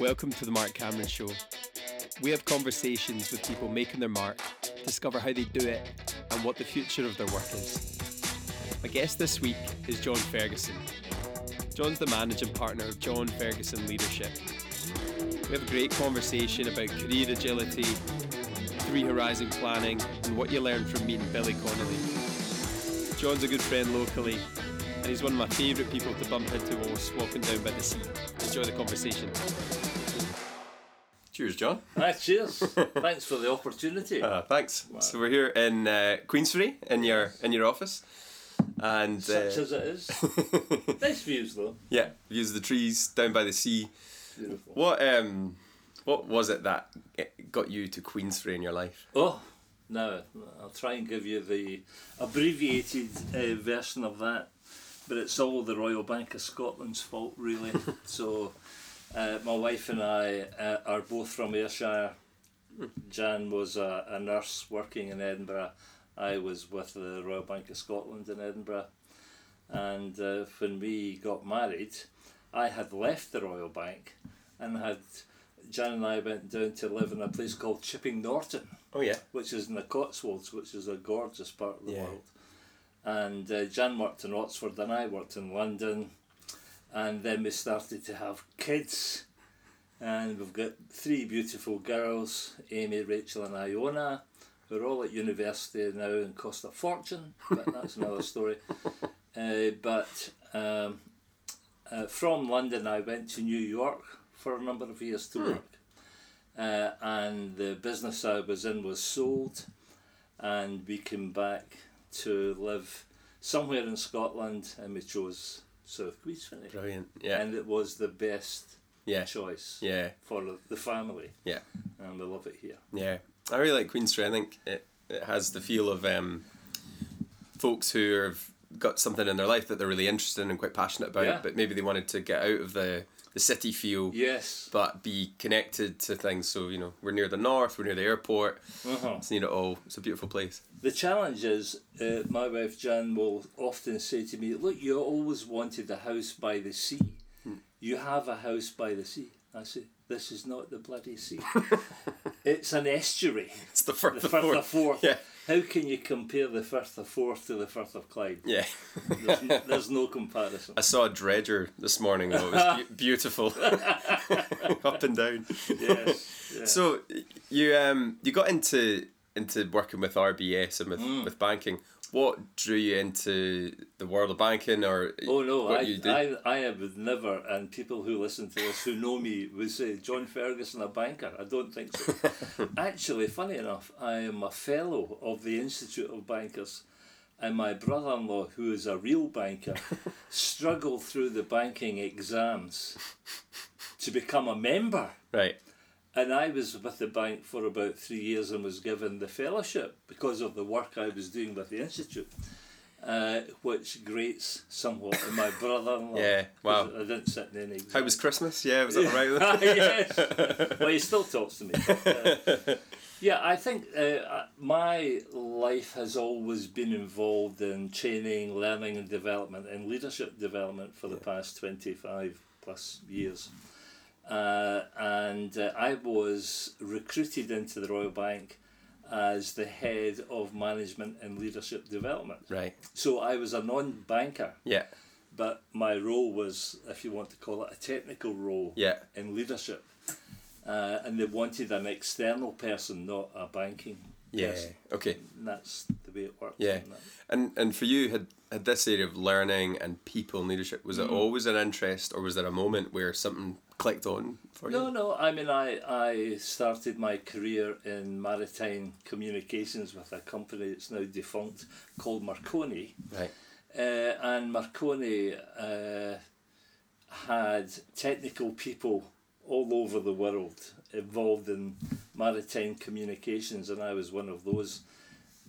Welcome to the Mark Cameron Show. We have conversations with people making their mark, discover how they do it, and what the future of their work is. My guest this week is John Ferguson. John's the managing partner of John Ferguson Leadership. We have a great conversation about career agility, three horizon planning, and what you learn from meeting Billy Connolly. John's a good friend locally, and he's one of my favourite people to bump into whilst walking down by the sea. Enjoy the conversation. Cheers, John. Hi, cheers. Thanks for the opportunity. Uh, thanks. Wow. So we're here in uh, Queensferry in your in your office, and such uh, as it is. nice views though. Yeah, views of the trees down by the sea. Beautiful. What um, what was it that got you to Queensferry in your life? Oh, no, I'll try and give you the abbreviated uh, version of that, but it's all the Royal Bank of Scotland's fault, really. so uh, my wife and I uh, are both from Ayrshire. Jan was a, a, nurse working in Edinburgh. I was with the Royal Bank of Scotland in Edinburgh. And uh, when we got married, I had left the Royal Bank and had Jan and I went down to live in a place called Chipping Norton. Oh yeah. Which is in the Cotswolds, which is a gorgeous part of the yeah. world. And uh, Jan worked in Oxford and I worked in London and then we started to have kids. And we've got three beautiful girls Amy, Rachel and Iona. We're all at university now and cost a fortune but that's another story. Uh, but um, uh, from London I went to New York for a number of years to hmm. work. Uh, and the business I was in was sold. And we came back to live somewhere in Scotland and we chose South Queensferry. Brilliant. Yeah. And it was the best yeah. choice yeah. for the family. Yeah. And we love it here. Yeah. I really like Queensferry. I think it, it has the feel of um, folks who have got something in their life that they're really interested in and quite passionate about, yeah. but maybe they wanted to get out of the the city feel. Yes. But be connected to things. So you know, we're near the north. We're near the airport. Uh-huh. It's near it all. It's a beautiful place. The challenge is, uh, my wife Jan will often say to me, "Look, you always wanted a house by the sea. Hmm. You have a house by the sea." I say, "This is not the bloody sea. it's an estuary. It's the Firth, the Firth of Forth. Yeah how can you compare the Firth of Forth to the Firth of Clyde? Yeah. there's, there's, no comparison. I saw a dredger this morning though. It was be- beautiful. Up and down. Yes. Yeah. So you um you got into into working with RBS and with, mm. with banking what drew you into the world of banking or oh no I, I, I would never and people who listen to this who know me would say John Ferguson a banker? I don't think so. Actually funny enough I am a fellow of the Institute of Bankers and my brother-in-law who is a real banker struggled through the banking exams to become a member. Right and I was with the bank for about three years and was given the fellowship because of the work I was doing with the institute, uh, which grates somewhat in my brother-in-law. Yeah, wow. I didn't sit in any. How was Christmas? Yeah, was that right? yes. Well, he still talks to me. Uh, yeah, I think uh, uh, my life has always been involved in training, learning, and development, and leadership development for the yeah. past twenty-five plus years. Uh, and uh, I was recruited into the Royal Bank as the head of management and leadership development. Right. So I was a non banker. Yeah. But my role was, if you want to call it, a technical role yeah. in leadership. Uh, and they wanted an external person, not a banking yeah. Okay. And that's the way it works. Yeah. And and for you, had had this area of learning and people and leadership was mm. it always an interest, or was there a moment where something clicked on for no, you? No, no. I mean, I, I started my career in maritime communications with a company that's now defunct called Marconi. Right. Uh, and Marconi uh, had technical people all over the world involved in maritime communications, and I was one of those.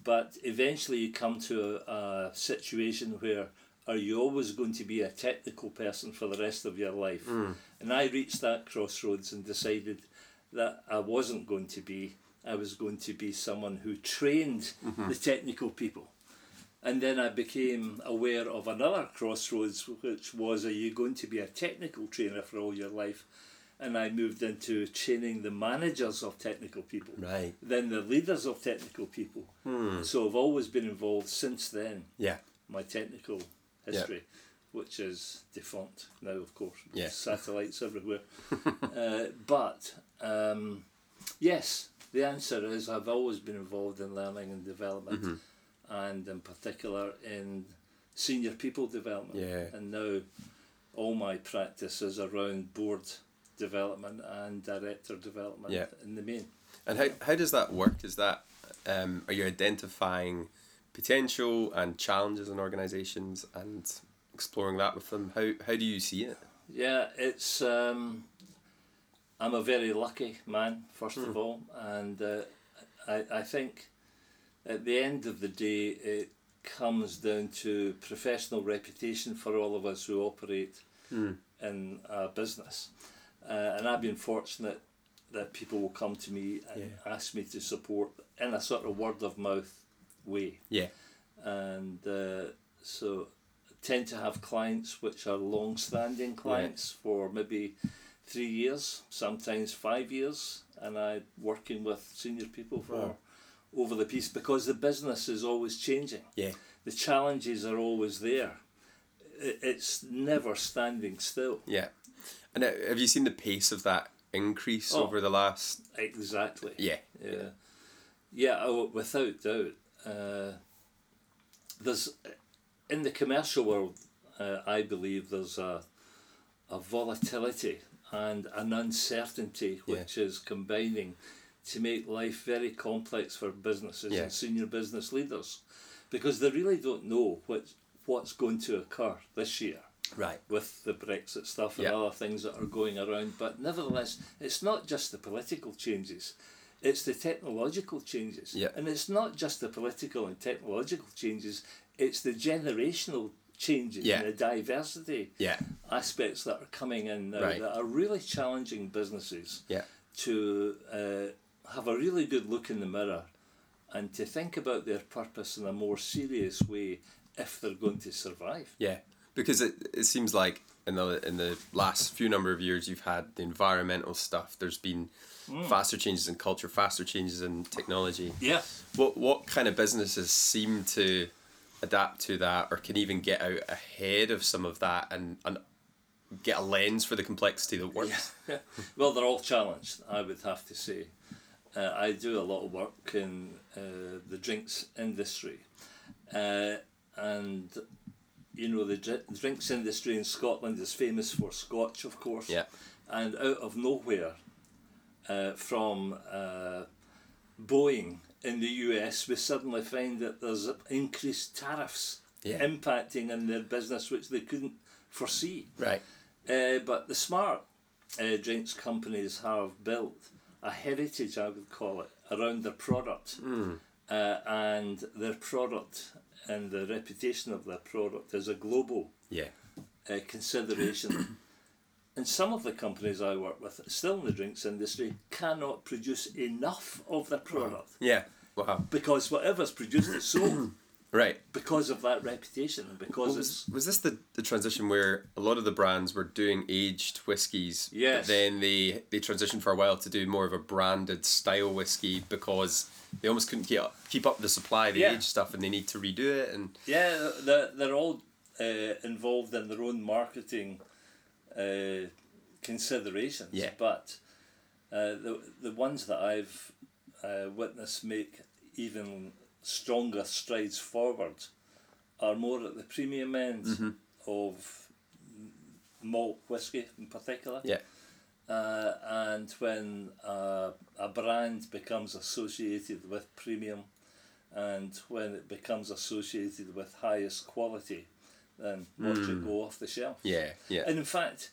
But eventually, you come to a, a situation where are you always going to be a technical person for the rest of your life? Mm. And I reached that crossroads and decided that I wasn't going to be. I was going to be someone who trained mm-hmm. the technical people. And then I became aware of another crossroads, which was are you going to be a technical trainer for all your life? And I moved into training the managers of technical people, Right. then the leaders of technical people. So I've always been involved since then. Yeah. My technical history, which is defunct now, of course. Yeah. Satellites everywhere. uh, but um, yes, the answer is I've always been involved in learning and development, Mm-hmm. and in particular in senior people development. Yeah. And now all my practice is around board development and director development Yeah. in the main. And how, how does that work? Is that um, are you identifying potential and challenges in organisations and exploring that with them? How how do you see it? Yeah, it's. Um, I'm a very lucky man, first of all, and uh, I, I think at the end of the day, it comes down to professional reputation for all of us who operate in a business. Uh, and I've been fortunate that people will come to me and Yeah. ask me to support in a sort of word of mouth way Yeah. and uh, so tend to have clients which are long-standing clients for maybe three years, sometimes five years, and I'm working with senior people for Wow. over the piece because the business is always changing. Yeah. The challenges are always there. I- It's never standing still. Yeah. And uh, have you seen the pace of that increase Oh. over the last? Exactly. Yeah. Yeah, yeah, oh, without doubt. Uh, there's in the commercial world, uh, I believe there's a a volatility and an uncertainty Yeah. which is combining to make life very complex for businesses Yeah. and senior business leaders, because they really don't know what what's going to occur this year Right. with the Brexit stuff and Yeah. other things that are going around. But nevertheless, it's not just the political changes, it's the technological changes. Yeah. And it's not just the political and technological changes, it's the generational changes Yeah. and the diversity Yeah. aspects that are coming in now Right. that are really challenging businesses Yeah. to uh, have a really good look in the mirror and to think about their purpose in a more serious way if they're going to survive. Yeah. Because it, it seems like in the in the last few number of years you've had the environmental stuff. There's been faster changes in culture, faster changes in technology. Yeah. What what kind of businesses seem to adapt to that or can even get out ahead of some of that and, and get a lens for the complexity that works? yeah. well, they're all challenged, I would have to say. Uh, I do a lot of work in uh, the drinks industry. Uh, and, you know, the drinks industry in Scotland is famous for Scotch, of course. Yeah. And out of nowhere, uh, from uh, Boeing in the US, we suddenly find that there's increased tariffs Yeah. impacting on their business, which they couldn't foresee. Right. Uh, but the smart uh, drinks companies have built a heritage, I would call it, around their product. Uh, and their product and the reputation of their product is a global Yeah. uh, consideration. and some of the companies I work with, still in the drinks industry, cannot produce enough of their product Yeah. Wow. because whatever's produced is sold Right. because of that reputation and because Well, it's. was, was this the, the transition where a lot of the brands were doing aged whiskies? Yes. Then they, they transitioned for a while to do more of a branded style whiskey because they almost couldn't keep up, keep up the supply of the Yeah. aged stuff and they need to redo it. And Yeah, they're, they're all uh, involved in their own marketing uh, considerations. Yeah. But uh, the, the ones that I've uh, witnessed make even stronger strides forward are more at the premium end Mm-hmm. of malt whiskey in particular. yeah. Uh, and when uh, a brand becomes associated with premium and when it becomes associated with highest quality, then watch it go off the shelf. Yeah. Yeah. And in fact,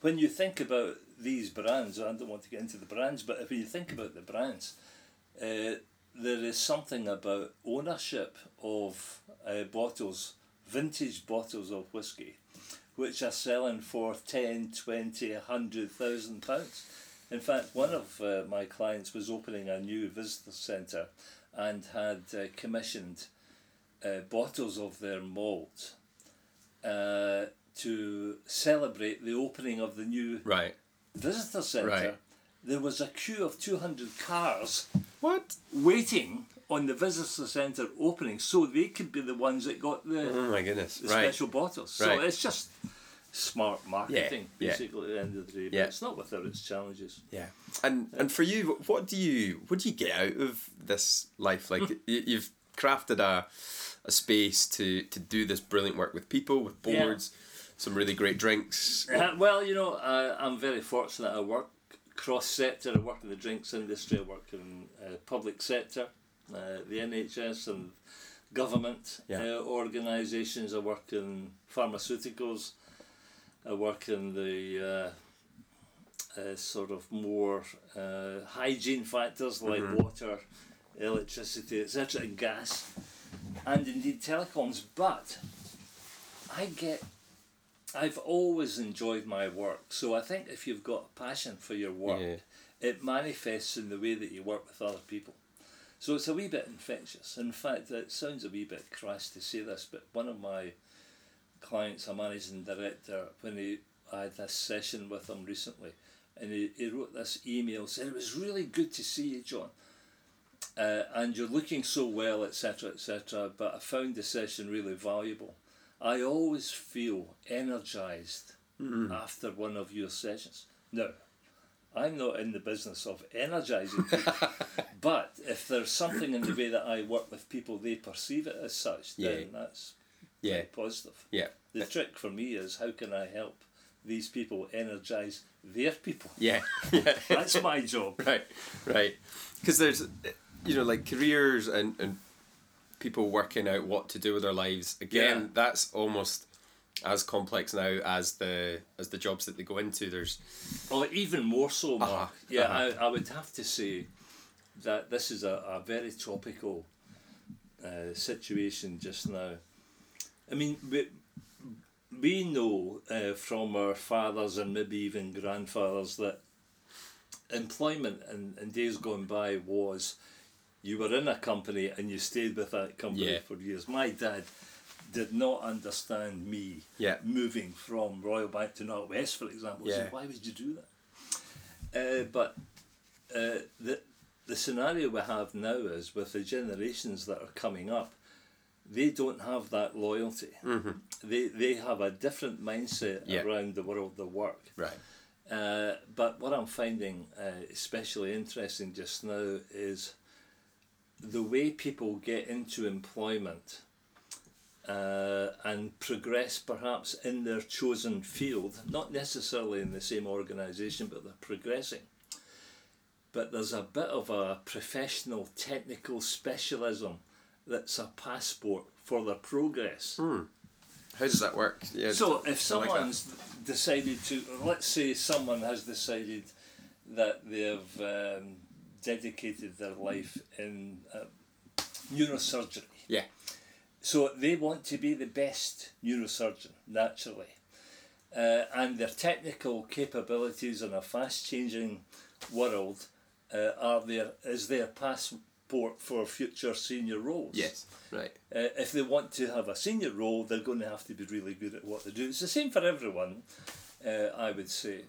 when you think about these brands, I don't want to get into the brands, but if you think about the brands, uh, there is something about ownership of uh, bottles, vintage bottles of whiskey, which are selling for 10, 20, 100,000 pounds. In fact, one of uh, my clients was opening a new visitor centre and had uh, commissioned uh, bottles of their malt uh, to celebrate the opening of the new Right. visitor centre, Right. there was a queue of 200 cars What? waiting on the visitor centre opening so they could be the ones that got the, Oh my goodness! the Right. special bottles. So Right. it's just smart marketing, yeah. basically, at the end of the day. But Yeah. it's not without its challenges. Yeah, and and for you, what do you what do you get out of this life? Like you, you've crafted a a space to to do this brilliant work with people, with Yeah. boards, some really great drinks. Uh, well, you know, I, I'm very fortunate. I work cross sector. I work in the drinks industry. I work in uh, public sector, uh, the NHS and government Yeah. uh, organisations. I work in pharmaceuticals. I work in the uh, uh, sort of more uh, hygiene factors like water, electricity, etc., and gas, and indeed telecoms. But I get I've always enjoyed my work, so I think if you've got a passion for your work, Yeah. it manifests in the way that you work with other people. So it's a wee bit infectious. In fact, it sounds a wee bit crass to say this, but one of my clients, a managing director, when he I had this session with him recently, and he, he wrote this email saying it was really good to see you, John. Uh, and you're looking so well, etc., etc. But I found the session really valuable. I always feel energized after one of your sessions. Now, I'm not in the business of energizing people, but if there's something in the way that I work with people, they perceive it as such, then Yeah. that's Yeah, positive. yeah, The trick for me is how can I help these people energize their people? yeah, yeah. That's my job. right, right. Because there's, you know, like careers and and people working out what to do with their lives. Again, Yeah. that's almost as complex now as the as the jobs that they go into. There's Well, even more so, Mark. Uh-huh, Yeah, uh-huh. I, I would have to say that this is a, a very topical uh, situation just now. I mean, we, we know uh, from our fathers and maybe even grandfathers that employment in, in days gone by was you were in a company and you stayed with that company Yeah. for years. My dad did not understand me Yeah. moving from Royal Bank to NatWest, for example. Yeah. said, Why would you do that? Uh, but uh, the the scenario we have now is with the generations that are coming up, they don't have that loyalty. They they have a different mindset Yeah. around the world they work. right. Uh, but what I'm finding uh, especially interesting just now is the way people get into employment uh, and progress perhaps in their chosen field, not necessarily in the same organisation, but they're progressing. But there's a bit of a professional technical specialism that's a passport for their progress. How does that work? Yeah. So if I like someone's decided to, let's say someone has decided that they have um, dedicated their life in uh, neurosurgery. yeah, So they want to be the best neurosurgeon, naturally. Uh, and their technical capabilities in a fast changing world uh, are their, is their passport for future senior roles. yes, right. Uh, if they want to have a senior role, they're going to have to be really good at what they do. It's the same for everyone, uh, I would say.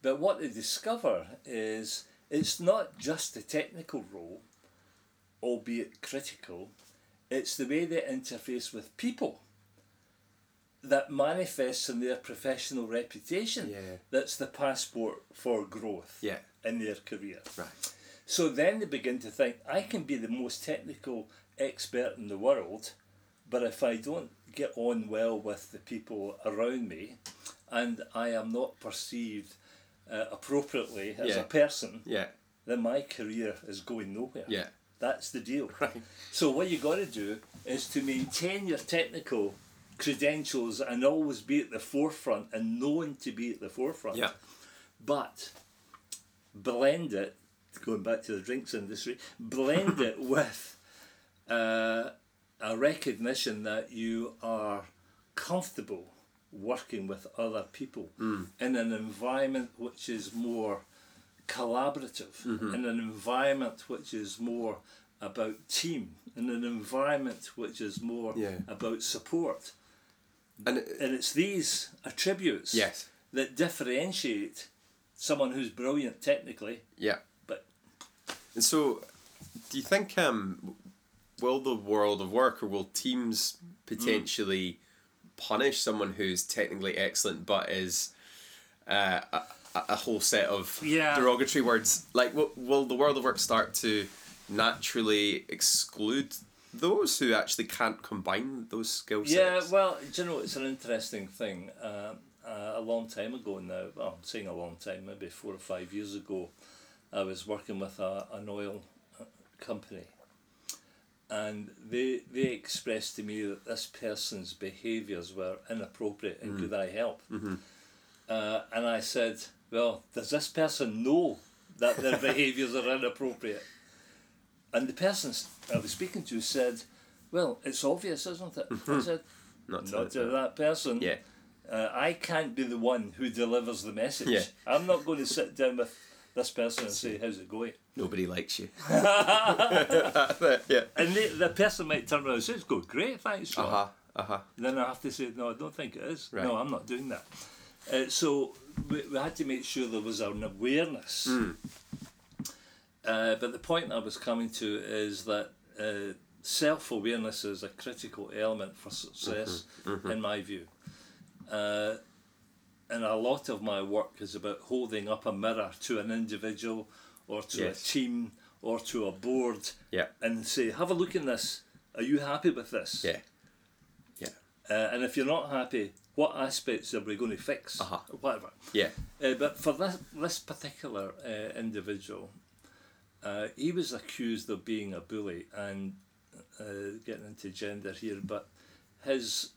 But what they discover is it's not just the technical role, albeit critical, it's the way they interface with people that manifests in their professional reputation Yeah. that's the passport for growth Yeah, in their career. right. So then they begin to think, I can be the most technical expert in the world, but if I don't get on well with the people around me and I am not perceived uh, appropriately as Yeah. a person, Yeah, then my career is going nowhere. yeah, That's the deal. right. So what you got to do is to maintain your technical credentials and always be at the forefront and known to be at the forefront Yeah, but blend it going back to the drinks industry blend it with uh, a recognition that you are comfortable working with other people in an environment which is more collaborative in an environment which is more about team in an environment which is more Yeah. about support and it- and it's these attributes yes, that differentiate someone who's brilliant technically. Yeah. But and so, do you think um, will the world of work or will teams potentially mm. punish someone who's technically excellent but is uh, a, whole set of yeah. derogatory words? Like, will, will the world of work start to naturally exclude those who actually can't combine those skill sets? Yeah, well, you know, it's an interesting thing. Uh, uh, a long time ago now, well, I'm saying a long time, maybe four or five years ago, I was working with a, an oil uh, company and they they expressed to me that this person's behaviours were inappropriate and mm. could I help? Mm-hmm. Uh, and I said, well, does this person know that their behaviours are inappropriate? And the person I was speaking to said, well, it's obvious, isn't it? I mm-hmm. said, not to, not to that person. Yeah. Uh, I can't be the one who delivers the message. Yeah. I'm not going to sit down with this person and say, how's it going? Nobody likes you. yeah. And the, the person might turn around and say, it's going great, thanks. Uh-huh, uh-huh. Then I have to say, no, I don't think it is. Right. No, I'm not doing that. Uh, so we, we had to make sure there was an awareness. Mm. Uh, but the point I was coming to is that uh, self awareness is a critical element for success, mm-hmm, mm-hmm. in my view. Uh, and a lot of my work is about holding up a mirror to an individual or to yes. a team or to a board yeah. and say, have a look in this. Are you happy with this? Yeah. Yeah. Uh, and if you're not happy, what aspects are we going to fix? Uh-huh. Or whatever. Yeah. Uh, but for this, this particular uh, individual, uh, he was accused of being a bully and uh, getting into gender here, but his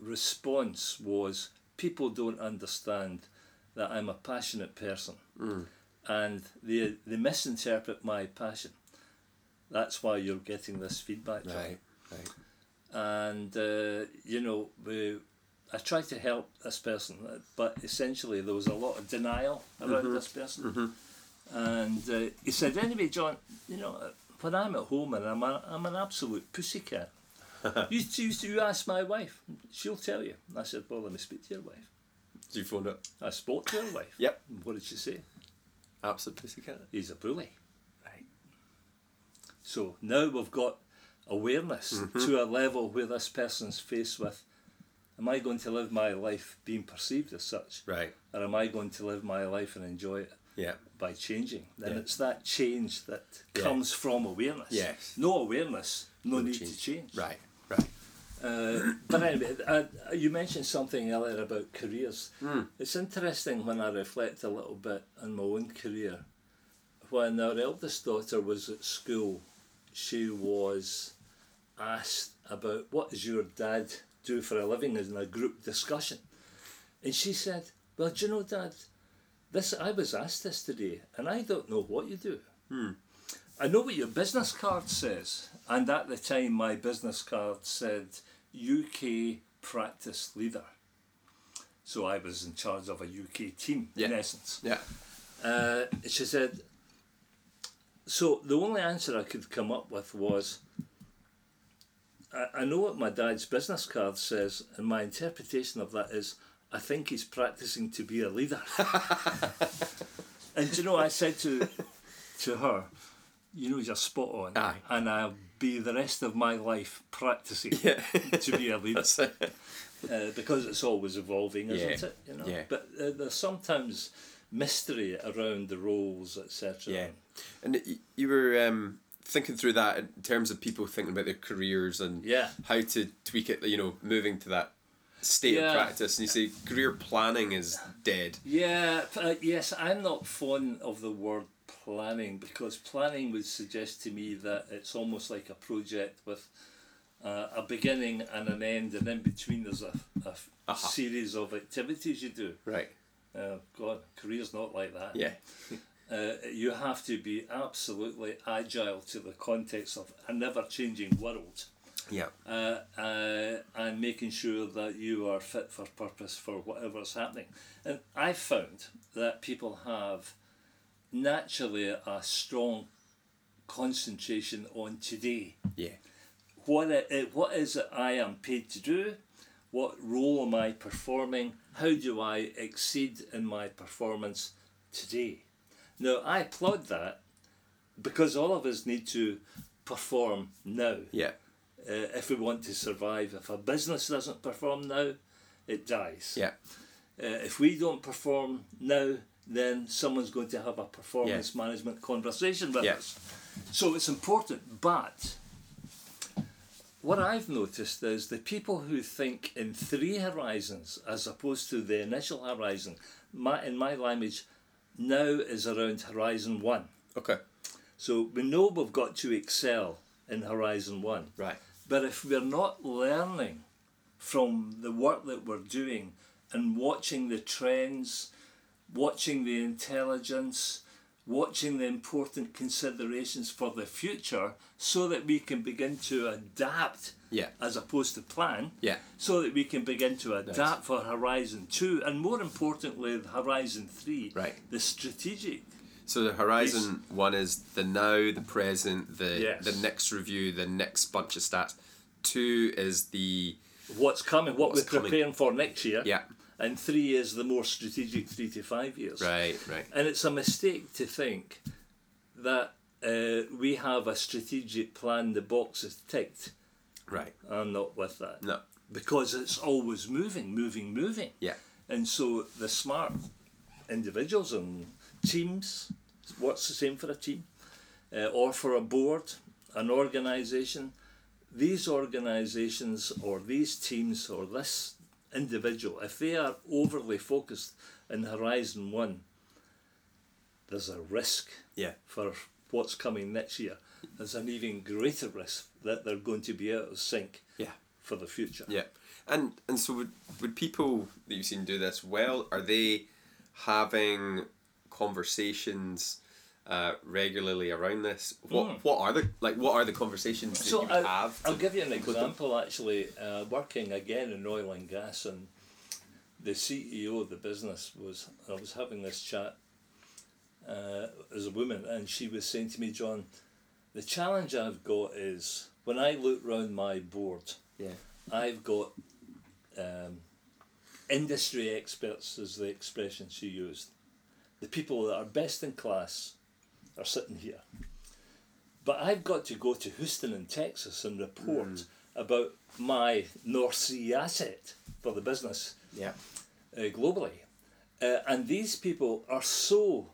response was people don't understand that I'm a passionate person mm. and they, they misinterpret my passion. That's why you're getting this feedback. Right, right. And, uh, you know, we, I tried to help this person, but essentially there was a lot of denial around mm-hmm. this person. Mm-hmm. And uh, he said, anyway, John, you know, when I'm at home and I'm, a, I'm an absolute pussycat, you, you, you ask my wife, she'll tell you. I said, well, let me speak to your wife. Did you phone up? I spoke to your wife. Yep. What did she say? Absolute pussycat. He's a bully. Right. So now we've got awareness mm-hmm. to a level where this person's faced with, am I going to live my life being perceived as such? Right. Or am I going to live my life and enjoy it? Yeah. By changing. Then Yeah. it's that change that Yeah. comes from awareness. Yes. No awareness, no, No need change. to change. Right. Right. Uh, but anyway, uh, you mentioned something earlier about careers. Mm. It's interesting when I reflect a little bit on my own career. When our eldest daughter was at school, she was asked about what does your dad do for a living in a group discussion, and she said, "Well, do you know, Dad, this I was asked this today, and I don't know what you do." Hmm. I know what your business card says, and at the time my business card said UK practice leader. So I was in charge of a UK team, in essence. Yeah. Uh, she said, so the only answer I could come up with was, I, I know what my dad's business card says, and my interpretation of that is, I think he's practicing to be a leader. and you know, I said to to her, you know, you're spot on, Aye. and I'll be the rest of my life practicing Yeah. to be a leader uh, because it's always evolving, isn't Yeah. it? You know. Yeah. But uh, there's sometimes mystery around the roles, etc. Yeah. And you were um, thinking through that in terms of people thinking about their careers and Yeah. how to tweak it, you know, moving to that state Yeah. of practice. And you say career planning is dead. Yeah, uh, yes, I'm not fond of the word planning because planning would suggest to me that it's almost like a project with uh, a beginning and an end, and in between there's a Uh-huh. series of activities you do. Right. Uh, God, career's not like that. Yeah. Uh, you have to be absolutely agile to the context of a never changing world. Yeah. uh, uh, and making sure that you are fit for purpose for whatever's happening. And I've found that people have naturally a strong concentration on today. Yeah. What it, what is it I am paid to do? What role am I performing? How do I exceed in my performance today? Now, I applaud that because all of us need to perform now. Yeah. Uh, if we want to survive, if a business doesn't perform now, it dies. Yeah. Uh, if we don't perform now, then someone's going to have a performance management conversation with Yeah. us. So it's important. But what I've noticed is the people who think in three horizons as opposed to the initial horizon, my, in my language, now is around horizon one. Okay. So we know we've got to excel in horizon one. Right. But if we're not learning from the work that we're doing and watching the trends, watching the intelligence, watching the important considerations for the future so that we can begin to adapt Yeah. as opposed to plan, Yeah. so that we can begin to adapt for Horizon 2 and more importantly, Horizon 3, Right. the strategic. So the horizon one is the now, the present, the Yes. the next review, the next bunch of stats. Two is the What's coming, what What's we're coming. preparing for next year. yeah. And three is the more strategic three to five years. Right. Right. And it's a mistake to think that uh, we have a strategic plan, the box is ticked. Right. I'm not with that. No. Because it's always moving, moving, moving. Yeah. And so the smart individuals and teams, what's the same for a team? Uh, or for a board, an organisation, these organisations or these teams or this individual, if they are overly focused in Horizon 1, there's a risk Yeah. for what's coming next year. There's an even greater risk that they're going to be out of sync Yeah. for the future. Yeah. And and so would would people that you've seen do this well? Are they having conversations uh, regularly around this? What what are the like what are the conversations that So you I, have? I'll give you an example actually. Uh, working again in oil and gas, and the CEO of the business was I was having this chat uh, as a woman, and she was saying to me, John, the challenge I've got is when I look round my board, yeah. I've got um, industry experts, is the expression she used. The people that are best in class are sitting here. But I've got to go to Houston in Texas and report about my North Sea asset for the business Yeah. uh, globally. Uh, and these people are so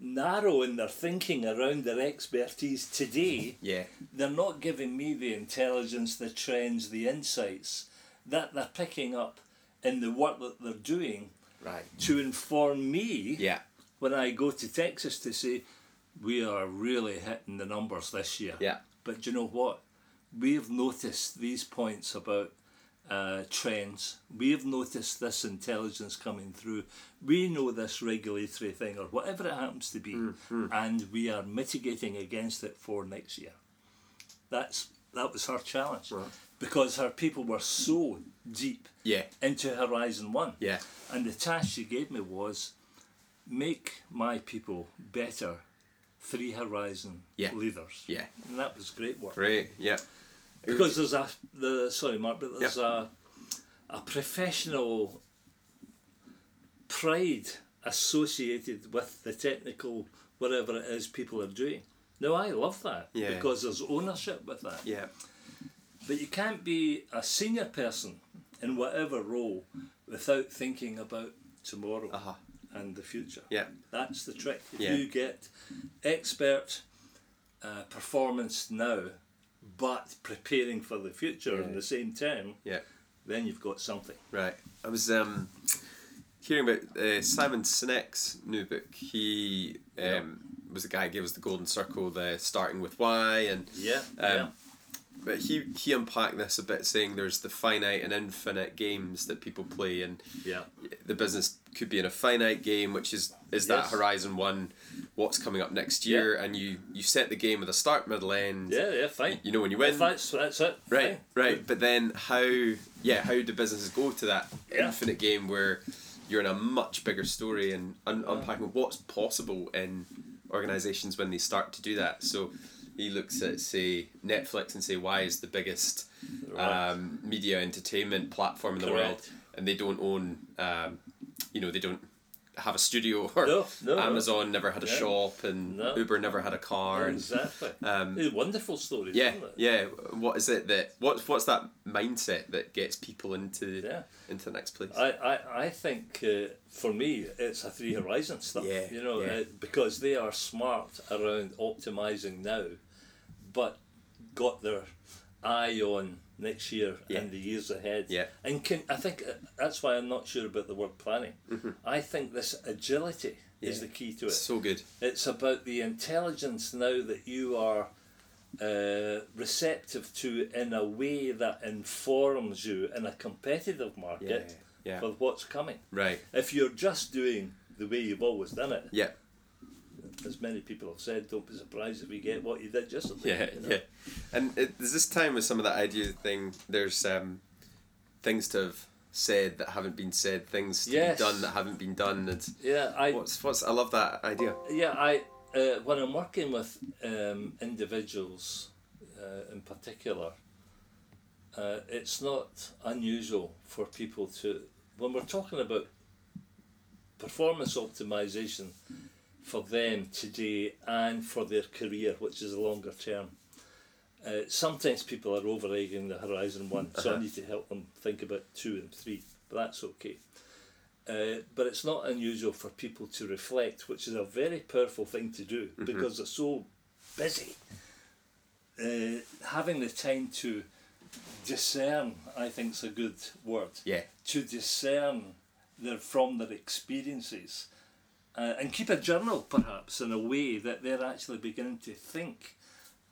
narrow in their thinking around their expertise today Yeah. they're not giving me the intelligence, the trends, the insights that they're picking up in the work that they're doing Right. to inform me Yeah. when I go to Texas to say, we are really hitting the numbers this year. Yeah. But do you know what? We've noticed these points about uh, trends. We've noticed this intelligence coming through. We know this regulatory thing or whatever it happens to be, and we are mitigating against it for next year. That's that was her challenge Right. because her people were so deep Yeah. into Horizon One. Yeah. And the task she gave me was make my people better three horizon Yeah. leaders. Yeah. And that was great work. Great. Yeah. Because there's a the sorry Mark, but there's a a professional pride associated with the technical whatever it is people are doing. Now I love that Yeah. because there's ownership with that. Yeah. But you can't be a senior person in whatever role without thinking about tomorrow Uh huh. and the future. Yeah. That's the trick. If Yeah. you get expert uh, performance now, but preparing for the future in Yeah. the same time, Yeah. then you've got something. Right. I was um, hearing about uh, Simon Sinek's new book. He um, was the guy who gave us the golden circle, the starting with why, and Yeah. Um, yeah. but he he unpacked this a bit, saying there's the finite and infinite games that people play, and Yeah. the business could be in a finite game, which is is that Yes. horizon one, what's coming up next year, and you you set the game with a start, middle, end. Yeah. Yeah. Fine. You know when you If win. that's that's it. Right, fine. right. But then how yeah, how do businesses go to that Yeah. infinite game where you're in a much bigger story and un- unpacking what's possible in organizations when they start to do that. So he looks at say Netflix and say why is the biggest um, media entertainment platform in the world and they don't own um, you know they don't have a studio or No, no, no. Amazon never had a Yeah. shop and No. Uber never had a car and exactly. um, wonderful stories, yeah isn't it? yeah what is it that what's what's that mindset that gets people into Yeah. into the next place I, I, I think uh, for me it's a three horizon stuff. Yeah, You know, yeah. uh, because they are smart around optimizing now, but got their eye on next year Yeah. and the years ahead. Yeah. And can I think uh, that's why I'm not sure about the word planning. I think this agility is Mm-hmm. The key to it. so good It's about the intelligence now that you are uh, receptive to in a way that informs you in a competitive market Yeah, yeah. for what's coming. right If you're just doing the way you've always done it, yeah as many people have said, don't be surprised if we get what you did yesterday. Yeah, you know? yeah. And it, there's this time with some of that idea thing. There's um, things to have said that haven't been said, things to Yes. be done that haven't been done. And Yeah, I what's what's I love that idea. yeah I uh, when I'm working with um, individuals uh, in particular, uh, it's not unusual for people to when we're talking about performance optimization for them today and for their career, which is a longer term. Uh, sometimes people are over egging the horizon one, so I need to help them think about two and three, but that's okay. Uh, but it's not unusual for people to reflect, which is a very powerful thing to do because they're so busy. Uh, having the time to discern, I think, is a good word. Yeah, To discern their from their experiences, uh, and keep a journal, perhaps, in a way that they're actually beginning to think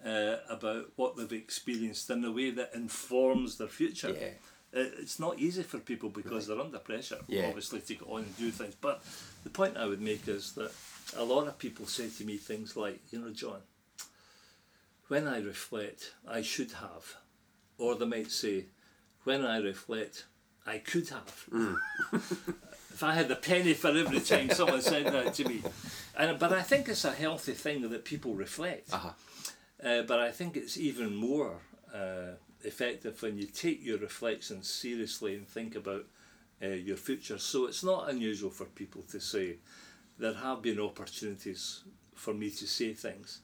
uh, about what they've experienced in a way that informs their future. Yeah. It's not easy for people because they're under pressure, Yeah. obviously, to go on and do things. But the point I would make is that a lot of people say to me things like, you know, John, when I reflect, I should have. Or they might say, when I reflect, I could have. if I had a penny for every time someone said that to me. And, but I think it's a healthy thing that people reflect. uh-huh. Uh, but I think it's even more uh, effective when you take your reflections seriously and think about uh, your future. So it's not unusual for people to say, there have been opportunities for me to say things,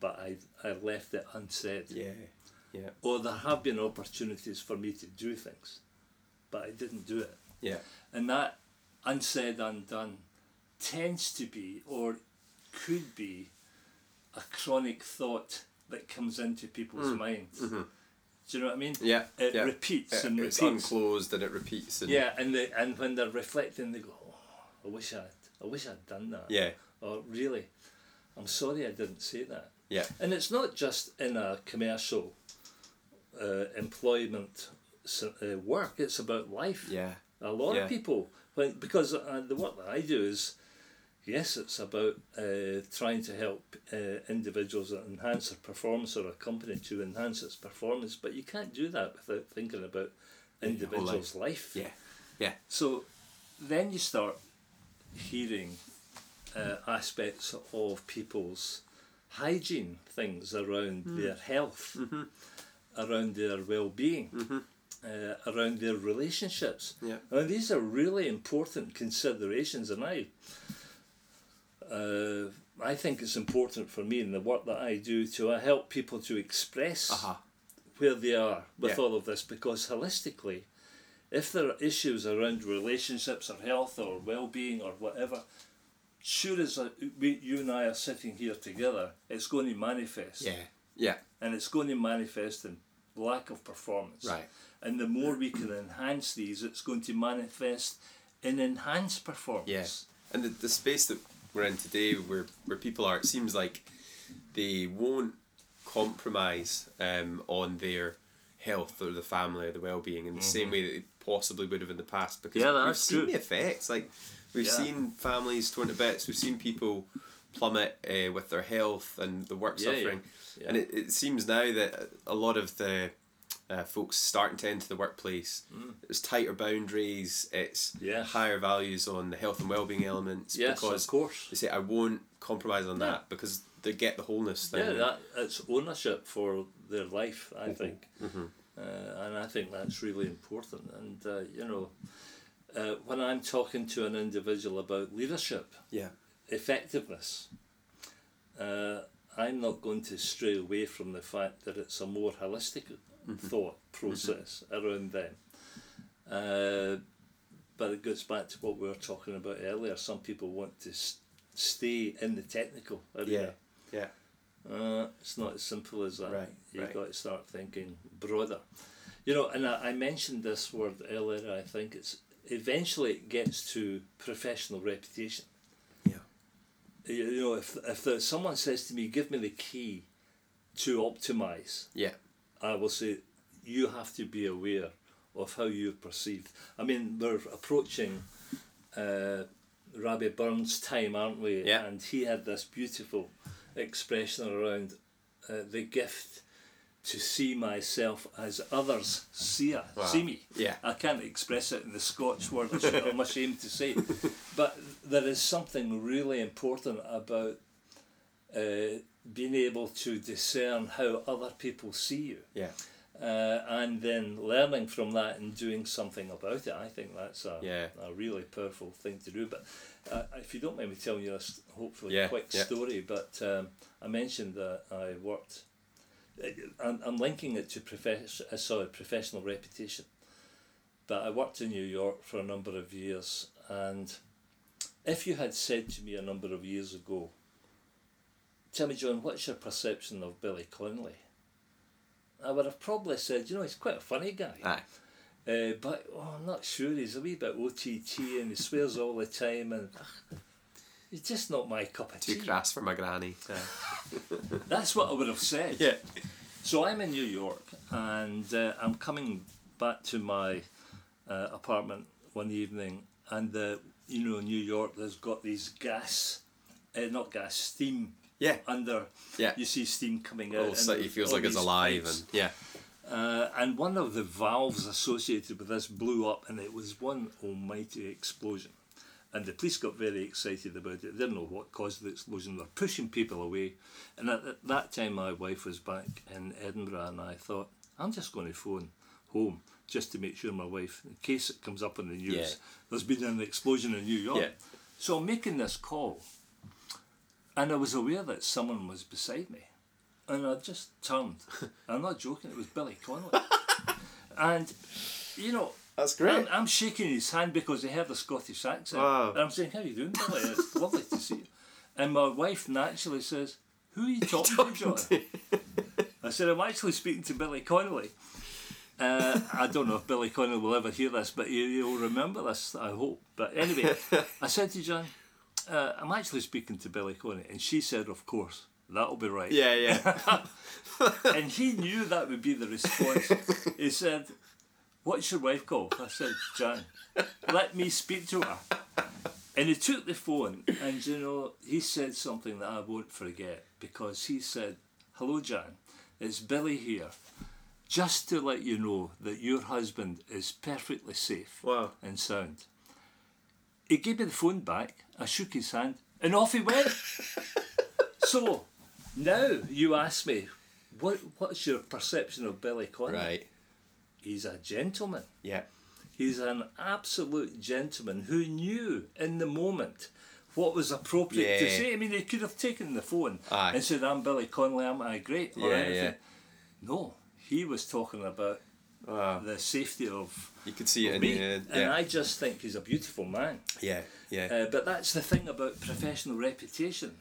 but I, I left it unsaid. yeah, yeah, Or there have been opportunities for me to do things, but I didn't do it. yeah, And that unsaid, undone tends to be, or could be, a chronic thought that comes into people's minds. Do you know what I mean? yeah. It yeah. repeats It- and it's unclosed and it repeats. And Yeah, and they, and when they're reflecting, they go, oh, "I wish I, I wish I'd done that." yeah, Or really, I'm sorry I didn't say that. yeah, And it's not just in a commercial uh, employment uh, work; it's about life. yeah, A lot Yeah. of people, when, because uh, the work that I do is, yes, it's about uh, trying to help uh, individuals enhance their performance or a company to enhance its performance, but you can't do that without thinking about individuals' life. yeah, yeah, So then you start hearing uh, aspects of people's hygiene things around their health, around their well being, uh, around their relationships. Yeah. And these are really important considerations, and I. Uh, I think it's important for me in the work that I do to uh, help people to express uh-huh. where they are with Yeah. all of this because holistically, if there are issues around relationships or health or well being or whatever, sure as uh, we, you and I are sitting here together, it's going to manifest. yeah, yeah, And it's going to manifest in lack of performance. Right. And the more we can enhance these, it's going to manifest in enhanced performance. yeah. And the, the space that we're in today, where where people are, it seems like they won't compromise um, on their health or the family or the well-being in the same way that they possibly would have in the past because Mm-hmm. Yeah, we've seen true. the effects like we've Yeah. seen families torn to bits we've seen people plummet uh, with their health and the work Yeah, suffering Yeah. and it, it seems now that a lot of the uh, folks starting to enter the workplace. Mm. It's tighter boundaries. It's Yes. higher values on the health and well-being elements. Yes, because of course. they say I won't compromise on Yeah. that because they get the wholeness thing. Yeah, that it's ownership for their life. I think, uh, and I think that's really important. And uh, you know, uh, when I'm talking to an individual about leadership, yeah, effectiveness, uh, I'm not going to stray away from the fact that it's a more holistic thought process around them. Uh, but it goes back to what we were talking about earlier. Some people want to s- stay in the technical arena. yeah, Uh, it's not as simple as that. Right, You've right. got to start thinking broader. You know, and I, I mentioned this word earlier. I think it's eventually it gets to professional reputation. yeah, You, know, if if there, someone says to me, "Give me the key to optimize," yeah, I will say, "You have to be aware of how you're perceived." I mean, we're approaching uh, Rabbie Burns' time, aren't we? Yeah. And he had this beautiful expression around uh, the gift to see myself as others see, us, Wow. see me. yeah, I can't express it in the Scotch word, which I'm ashamed to say. But there is something really important about uh, being able to discern how other people see you. yeah, Uh, and then learning from that and doing something about it. I think that's a, Yeah. a really powerful thing to do. But uh, if you don't mind me telling you a hopefully Yeah, quick yeah. story, but um, I mentioned that I worked. uh, I'm, I'm linking it to profess- uh, sorry, professional reputation. But I worked in New York for a number of years, and if you had said to me a number of years ago, "Tell me, John, what's your perception of Billy Connolly?" I would have probably said, you know, he's quite a funny guy. aye, Uh, but oh, I'm not sure. He's a wee bit OTT and he swears all the time, and he's just not my cup of too tea. crass for my granny. Yeah, That's what I would have said. yeah, So I'm in New York, and uh, I'm coming back to my uh, apartment one evening, and the you know New York, there's got these gas, uh, not gas, steam yeah. under. Yeah. You see steam coming The out. whole and city feels like it's alive, pipes. and yeah, Uh, and one of the valves associated with this blew up, and it was one almighty explosion. And the police got very excited about it. They didn't know what caused the explosion. They're pushing people away. And at, at that time, my wife was back in Edinburgh, and I thought, I'm just going to phone home just to make sure my wife, in case it comes up in the news, Yeah. there's been an explosion in New York. Yeah. So I'm making this call, and I was aware that someone was beside me. And I just turned. I'm not joking, it was Billy Connolly. and, you know, that's I'm, I'm shaking his hand because he had a Scottish accent. Wow. And I'm saying, How you doing, Billy? It's lovely to see you. And my wife naturally says, Who are you talking, to, John? I said, I'm actually speaking to Billy Connolly. Uh, I don't know if Billy Connolly will ever hear this, but he, he'll remember this, I hope. But anyway, I said to John, uh, I'm actually speaking to Billy Connolly. And she said, Of course, that'll be right. Yeah, yeah. And he knew that would be the response. he said, What's your wife called? I said, Jan. Let me speak to her. And he took the phone and, you know, he said something that I won't forget because he said, Hello, Jan. It's Billy here. Just to let you know that your husband is perfectly safe Wow. and sound. He gave me the phone back. I shook his hand and off he went. so now you ask me, what what's your perception of Billy Connolly? Right. He's a gentleman. Yeah. He's an absolute gentleman who knew in the moment what was appropriate to say. I mean, he could have taken the phone Aye. and said, "I'm Billy Connolly. Am I great?" or Yeah, anything. yeah. No, he was talking about Wow. the safety of You could see it in me, the and yeah. I just think he's a beautiful man. yeah, yeah, Uh, but that's the thing about professional reputation.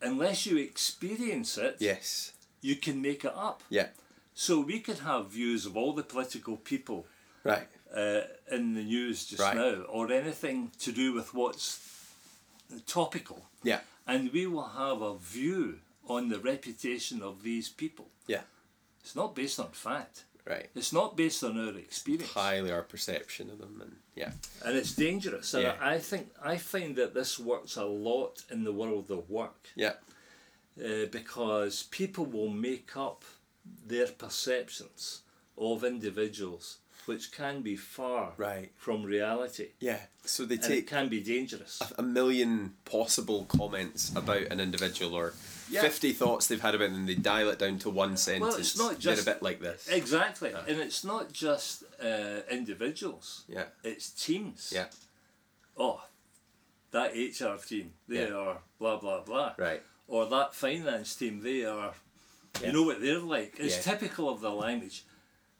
Unless you experience it, yes, you can make it up. yeah, So we could have views of all the political people right, uh, in the news just Right. now, or anything to do with what's topical, yeah, and we will have a view on the reputation of these people. yeah, It's not based on fact. Right. It's not based on our experience. Highly our perception of them, and yeah, and it's dangerous. And Yeah. I I think I find that this works a lot in the world of work yeah, uh, because people will make up their perceptions of individuals, which can be far Right. from reality. Yeah. So they take can be dangerous. a million possible comments about an individual or Yeah. 50 thoughts they've had about them, they dial it down to one sentence. Well, it's not They're just- a bit like this. Exactly. And it's not just uh, individuals, Yeah. it's teams. Yeah. Oh, that HR team, they Yeah. are blah, blah, blah. Right. Or that finance team, they are, Yeah. you know what they're like. It's Yeah. typical of the language.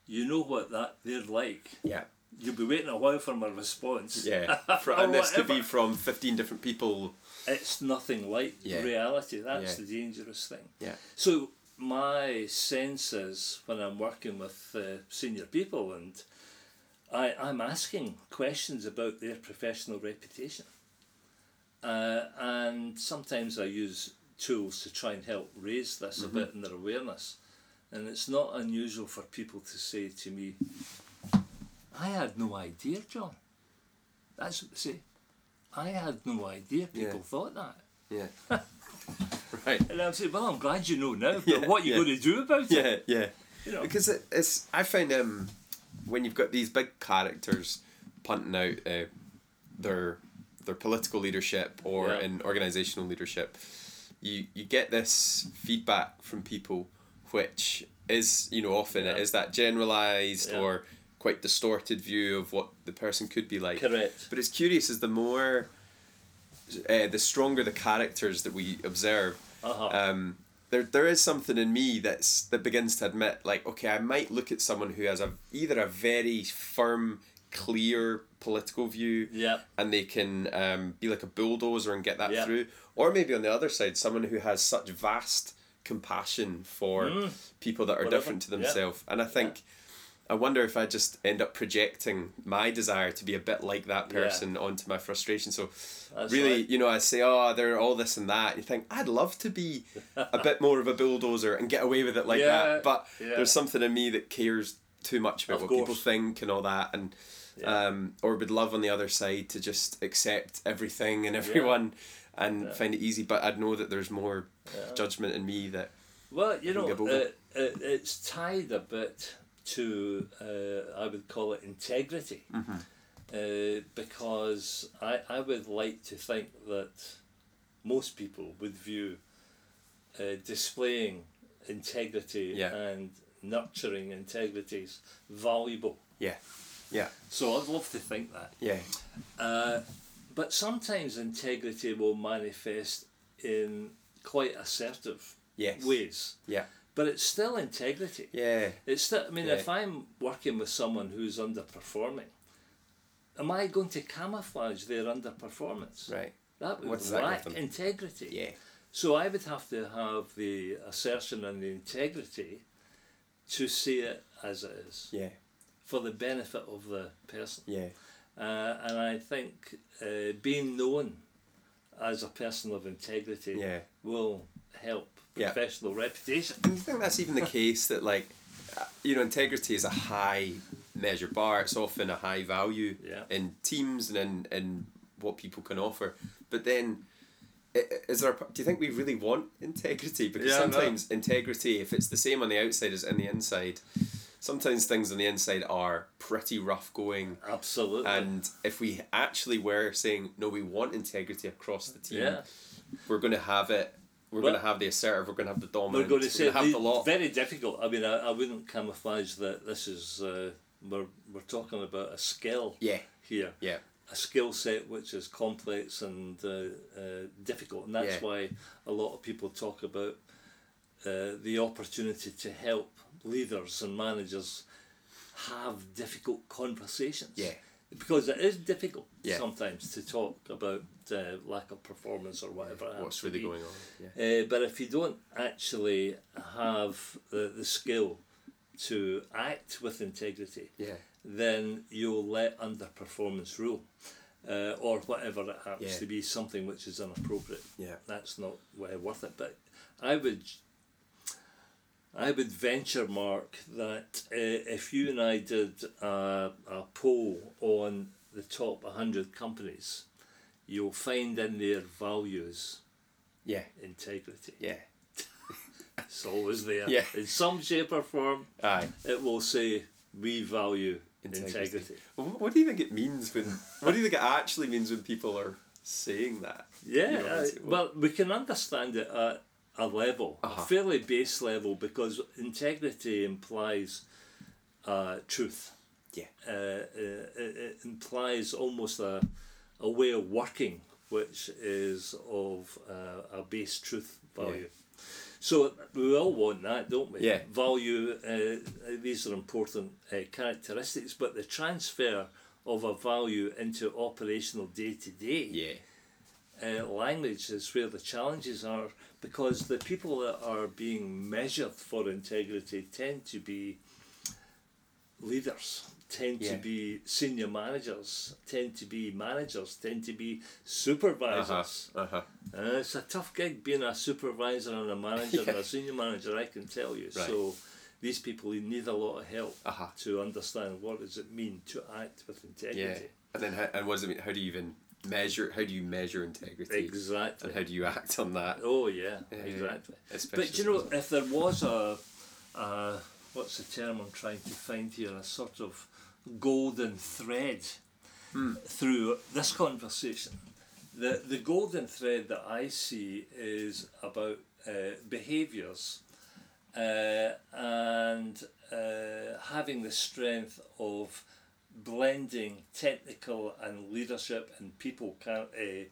You know what that they're like. Yeah. You'll be waiting a while for my response. Yeah. For, Or and this could be whatever. from 15 different people. It's nothing like Yeah. reality. That's Yeah. the dangerous thing. Yeah. So my sense is when I'm working with uh, senior people and I, I'm asking questions about their professional reputation. Uh, and sometimes I use tools to try and help raise this a bit in their awareness. And it's not unusual for people to say to me, I had no idea, John. That's what they say. I had no idea people Yeah. thought that. Yeah. right. And I'm saying, well, I'm glad you know now, but Yeah, what are you yeah. going to do about it? Yeah, yeah. You know. Because it, it's, I find um, when you've got these big characters punting out uh, their their political leadership or Yeah. in organizational leadership, you you get this feedback from people, which is you know often Yeah. is that generalized Yeah. or quite distorted view of what the person could be like. Correct. But it's curious is the more, uh, the stronger the characters that we observe, Uh-huh. um, there there is something in me that's that begins to admit like okay I might look at someone who has a either a very firm clear political view Yeah. and they can um, be like a bulldozer and get that Yeah. through or maybe on the other side someone who has such vast compassion for people that are Whatever. different to Yeah. themselves and I think I wonder if I just end up projecting my desire to be a bit like that Yeah. person onto my frustration. So, That's really, right. you know, I say, oh, they're all this and that. You think, I'd love to be a bit more of a bulldozer and get away with it like Yeah, that. But yeah. there's something in me that cares too much about Of what people think and all that. And, Yeah. um, or would love on the other side to just accept everything and everyone and Yeah. find it easy. But I'd know that there's more judgment in me that, Well, you know, uh, it, it's tied a bit to, uh, I would call it integrity. Mm-hmm. Uh, because I, I would like to think that most people would view uh, displaying integrity Yeah. and nurturing integrity is valuable. yeah, yeah, So I'd love to think that. yeah, Uh, but sometimes integrity will manifest in quite assertive yes, ways. yeah, But it's still integrity. yeah, It's still, I mean, Yeah. if I'm working with someone who's underperforming, am I going to camouflage their underperformance? right, That would What's lack them? integrity. yeah, So I would have to have the assertion and the integrity to see it as it is yeah, for the benefit of the person. yeah, Uh, and I think uh, being known as a person of integrity yeah. will help Yeah. professional reputation. Do you think that's even the case that like uh, you know integrity is a high measure bar it's often a high value Yeah. in teams and in, in what people can offer but then i- i- is there a, do you think we really want integrity because Yeah, I know. sometimes integrity if it's the same on the outside as in the inside sometimes things on the inside are pretty rough going Absolutely. and if we actually were saying no we want integrity across the team yeah. we're going to have it we're Well- going to have the assertive we're going to have the dominant. We're going to say have the- the lot very difficult. I mean, I, I wouldn't camouflage that this is uh, we're we're talking about a skill yeah here, yeah a skill set which is complex and uh, uh, difficult, and that's Yeah. why a lot of people talk about uh, the opportunity to help leaders and managers have difficult conversations. Yeah. Because it is difficult Yeah. sometimes to talk about uh, lack of performance or whatever. it what's really going on yeah Uh, but if you don't actually have the, the skill to act with integrity, yeah then you'll let underperformance rule. Uh, or whatever it happens Yeah. to be, something which is inappropriate. yeah That's not uh, worth it. But I would, I would venture, Mark, that uh, if you and I did a, a poll on the top 100 companies, you'll find in their values yeah integrity. yeah it's always there. Yeah. In some shape or form, Aye. it will say we value integrity. Integrity. What do you think it means when? What do you think it actually means when people are saying that? Yeah, You know, uh, well, we can understand it at a level, Uh-huh. a fairly base level, because integrity implies uh, truth. Yeah. Uh, uh, it, it implies almost a, a way of working which is of uh, a base truth value. So we all want that, don't we? Yeah. Value, uh, these are important uh, characteristics, but the transfer of a value into operational day to day Yeah. Uh, language is where the challenges are because the people that are being measured for integrity tend to be leaders, tend Yeah. to be senior managers, tend to be managers, tend to be supervisors. Uh huh. Uh, it's a tough gig being a supervisor and a manager and a senior manager, I can tell you. Right. So these people need a lot of help Uh-huh. to understand what does it mean to act with integrity. Yeah. And then, how, and what does it mean? How do you even measure? How do you measure integrity? Exactly. And how do you act on that? Oh yeah, exactly. Especially But you know, if there was a, a what's the term I'm trying to find here, a sort of golden thread through this conversation, the the golden thread that I see is about uh, behaviours uh, and uh, having the strength of blending technical and leadership and people ca- uh,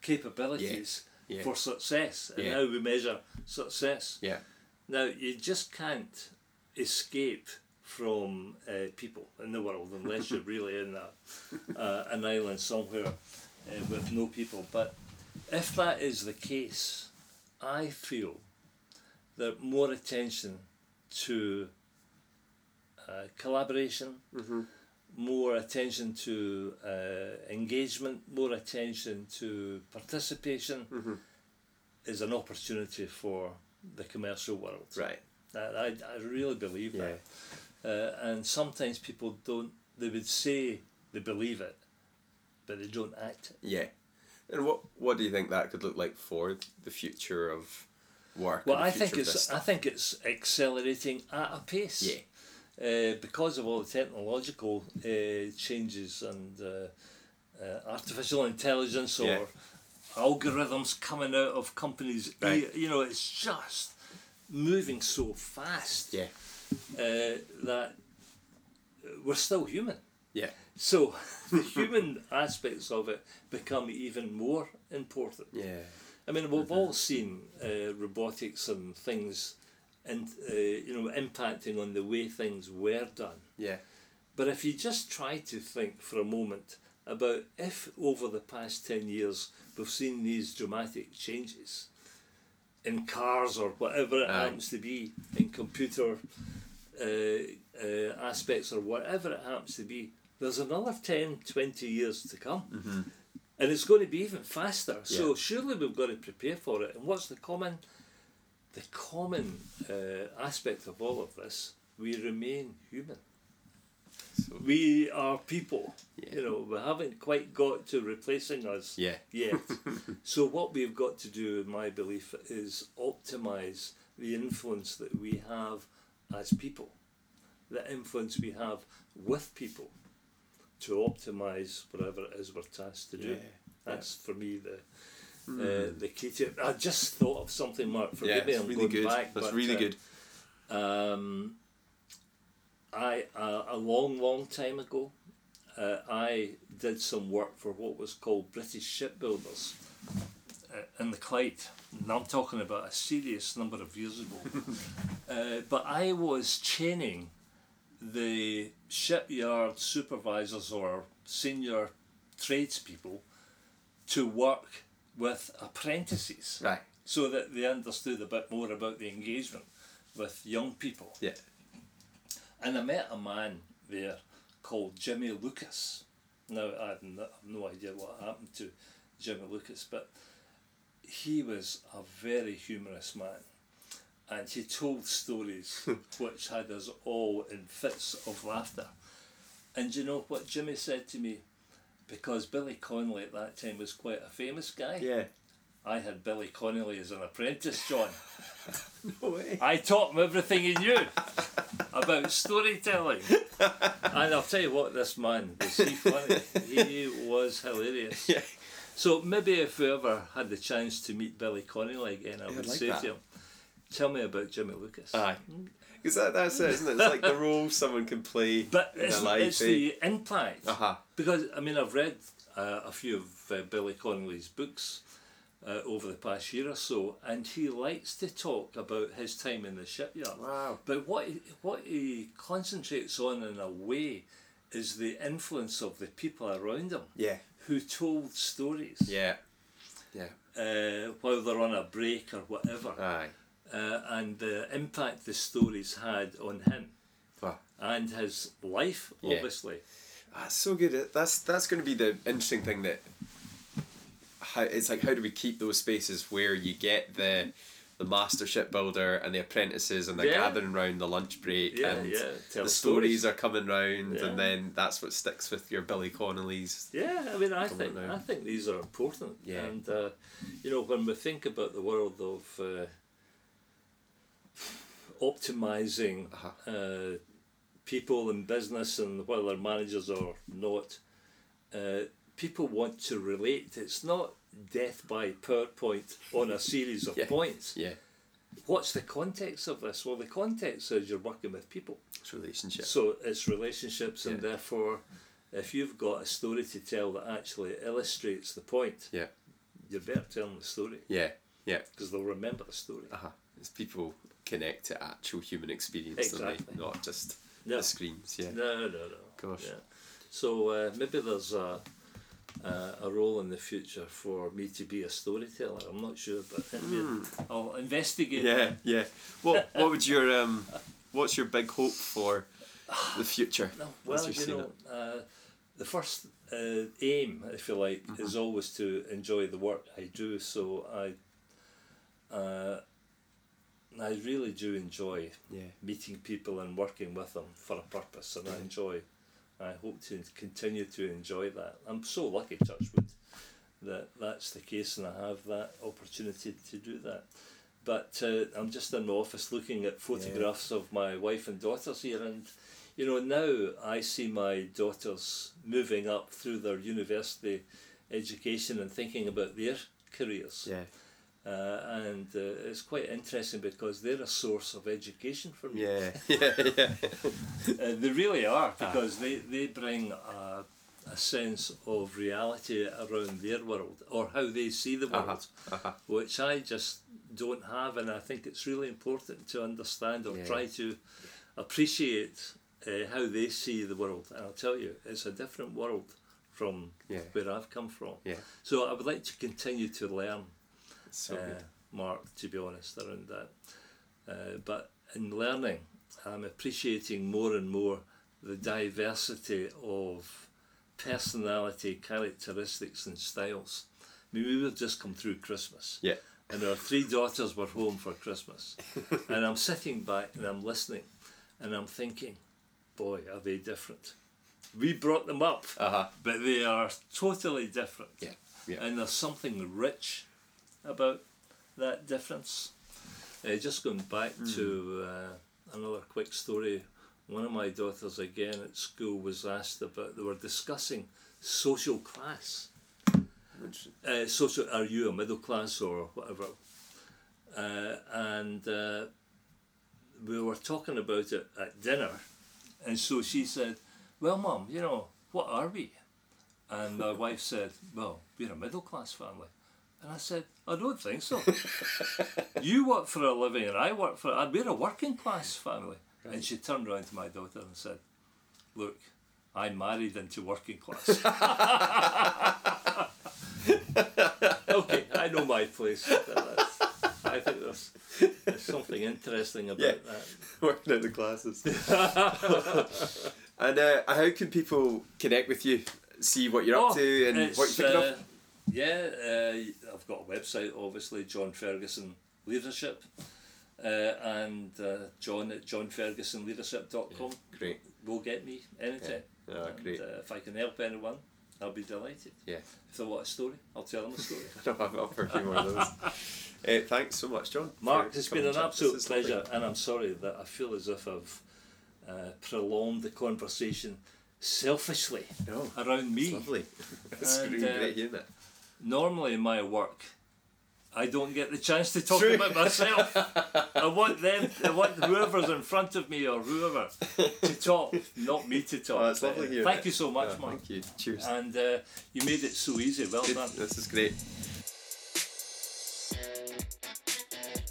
capabilities yeah. for success and Yeah. how we measure success. Yeah. Now, you just can't escape from uh, people in the world unless you're really in a, uh, an island somewhere uh, with no people. But if that is the case, I feel that more attention to uh, collaboration, more attention to uh, engagement, more attention to participation is an opportunity for the commercial world. Right. I, I, I really believe Yeah. that. Uh, and sometimes people don't, they would say they believe it, but they don't act it. Yeah. And what what do you think that could look like for the future of work? Well, I think future of this it's I think it's accelerating at a pace. Yeah. Uh, because of all the technological uh, changes and uh, uh, artificial intelligence or Yeah. algorithms coming out of companies, Right. you, you know, it's just moving so fast Yeah. uh, that we're still human. Yeah. So the human aspects of it become even more important. Yeah. I mean, we've all seen uh, robotics and things, and uh, you know, impacting on the way things were done. Yeah. But if you just try to think for a moment about if over the past ten years we've seen these dramatic changes in cars or whatever it Aye. happens to be, in computer uh, uh, aspects or whatever it happens to be, there's another 10, 20 years to come. And it's going to be even faster. So surely we've got to prepare for it. And what's the common, the common uh, aspect of all of this? We remain human. So, We are people. Yeah. You know, we haven't quite got to replacing us yeah. yet. so what we've got to do, in my belief, is optimize the influence that we have as people, the influence we have with people, to optimize whatever it is we're tasked to do. Yeah. That's for me the. Uh, the it. I just thought of something, Mark. Yeah. Forgive me, I'm really going good. back. That's but, really uh, good. um, I uh, a long, long time ago, uh, I did some work for what was called British Shipbuilders uh, in the Clyde. And I'm talking about a serious number of years ago. uh, but I was training the shipyard supervisors or senior tradespeople to work with apprentices Right. so that they understood a bit more about the engagement with young people. Yeah. And I met a man there called Jimmy Lucas. Now, I have no, no idea what happened to Jimmy Lucas, but he was a very humorous man. And he told stories which had us all in fits of laughter. And you know what Jimmy said to me? Because Billy Connolly at that time was quite a famous guy. Yeah. I had Billy Connolly as an apprentice, John. No way. I taught him everything he knew about storytelling. and I'll tell you what, this man was he funny. He was hilarious. Yeah. So maybe if we ever had the chance to meet Billy Connolly again, I Yeah, would like say that. to him, "Tell me about Jimmy Lucas." Aye. Because that, that's it, isn't it? It's like the role someone can play But it's, it's eh? the impact. Uh-huh. Because, I mean, I've read uh, a few of uh, Billy Connolly's books uh, over the past year or so, and he likes to talk about his time in the shipyard. Wow. But what he, what he concentrates on in a way is the influence of the people around him Yeah. who told stories Yeah. Yeah. uh, while they're on a break or whatever, Aye. uh, and the impact the stories had on him Wow. and his life, Yeah. obviously. That's so good. That's that's going to be the interesting thing that how it's like how do we keep those spaces where you get the the master shipbuilder and the apprentices and they're Yeah. gathering round the lunch break Yeah, and yeah, the stories. stories are coming round and then that's what sticks with your Billy Connolly's. Yeah, I mean, I think. I think these are important. Yeah. And uh, you know, when we think about the world of uh, optimizing Uh-huh. uh, people in business and whether they're managers or not, uh, people want to relate. It's not death by PowerPoint on a series of Yeah. points. Yeah. What's the context of this? Well, the context is you're working with people. It's relationships. So it's relationships, and therefore, if you've got a story to tell that actually illustrates the point, Yeah. you're better telling the story Yeah. Yeah. because they'll remember the story. Uh-huh. It's people connect to actual human experience? Exactly. not just No. the screens. Yeah. No, no, no. Gosh. Yeah. So uh, maybe there's a, a a role in the future for me to be a storyteller. I'm not sure, but maybe I'll investigate. Yeah, that. yeah. What what would your um what's your big hope for the future? No, well, you know, uh, the first uh, aim, if you like, Mm-hmm. is always to enjoy the work I do. So I, uh, I really do enjoy Yeah. meeting people and working with them for a purpose, and I enjoy. I hope to continue to enjoy that. I'm so lucky, Touchwood, that that's the case, and I have that opportunity to do that. But uh, I'm just in my office looking at photographs of my wife and daughters here, and you know now I see my daughters moving up through their university education and thinking about their careers. Yeah. Uh, and uh, it's quite interesting because they're a source of education for me. Yeah. Yeah. Yeah. Uh, they really are because they, they bring a, a sense of reality around their world or how they see the world, uh-huh. which I just don't have, and I think it's really important to understand or Yeah. try to appreciate uh, how they see the world. And I'll tell you, it's a different world from Yeah. where I've come from. Yeah. So I would like to continue to learn It's so uh. Mark, to be honest, around that. Uh, but in learning, I'm appreciating more and more the diversity of personality, characteristics, and styles. I mean, we've just come through Christmas, Yeah. and our three daughters were home for Christmas. and I'm sitting back and I'm listening, and I'm thinking, boy, are they different. We brought them up, Uh-huh. but they are totally different. Yeah. Yeah. And there's something rich about that difference. Uh, just going back Hmm. to uh, another quick story, one of my daughters again at school was asked about, they were discussing social class. Which- Uh, social, are you a middle class or whatever? Uh, and uh, we were talking about it at dinner, and so she said, Well, Mum, you know, what are we? And my wife said, Well, we're a middle class family. And I said, I don't think so. you work for a living and I work for, we're a working class family. And she turned around to my daughter and said, Look, I married into working class. okay, I know my place. I think there's, there's something interesting about Yeah. that. Working out the classes. and uh, how can people connect with you? See what you're up Oh, to and what you're picking uh, up? Yeah, uh, I've got a website, obviously, John Ferguson Leadership, uh, and uh, John at johnfergusonleadership.com Great. will get me anytime. Yeah. Oh, And, great. uh, if I can help anyone, I'll be delighted. Yeah. If they want a story, I'll tell them a story. no, I've got a few more of those. uh, thanks so much, John. Mark, it's been an absolute is lovely. pleasure, and I'm sorry that I feel as if I've uh, prolonged the conversation selfishly No, around it's me. lovely. it's And, really uh, great hearing it. Normally in my work, I don't get the chance to talk True. about myself. I want them, I want whoever's in front of me or whoever to talk, not me to talk. Oh, it's lovely here. Thank it. you so much, Mark. Thank you. Cheers. And uh, you made it so easy. Well Good. done. This is great.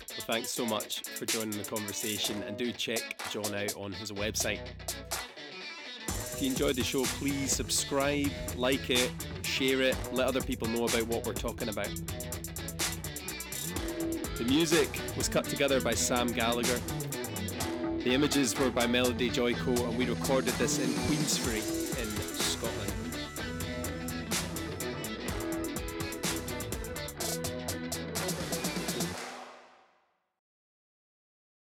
Well, thanks so much for joining the conversation and do check John out on his website. If you enjoyed the show, please subscribe, like it, share it, let other people know about what we're talking about. The music was cut together by Sam Gallagher. The images were by Melody Joyco, and we recorded this in Queensferry.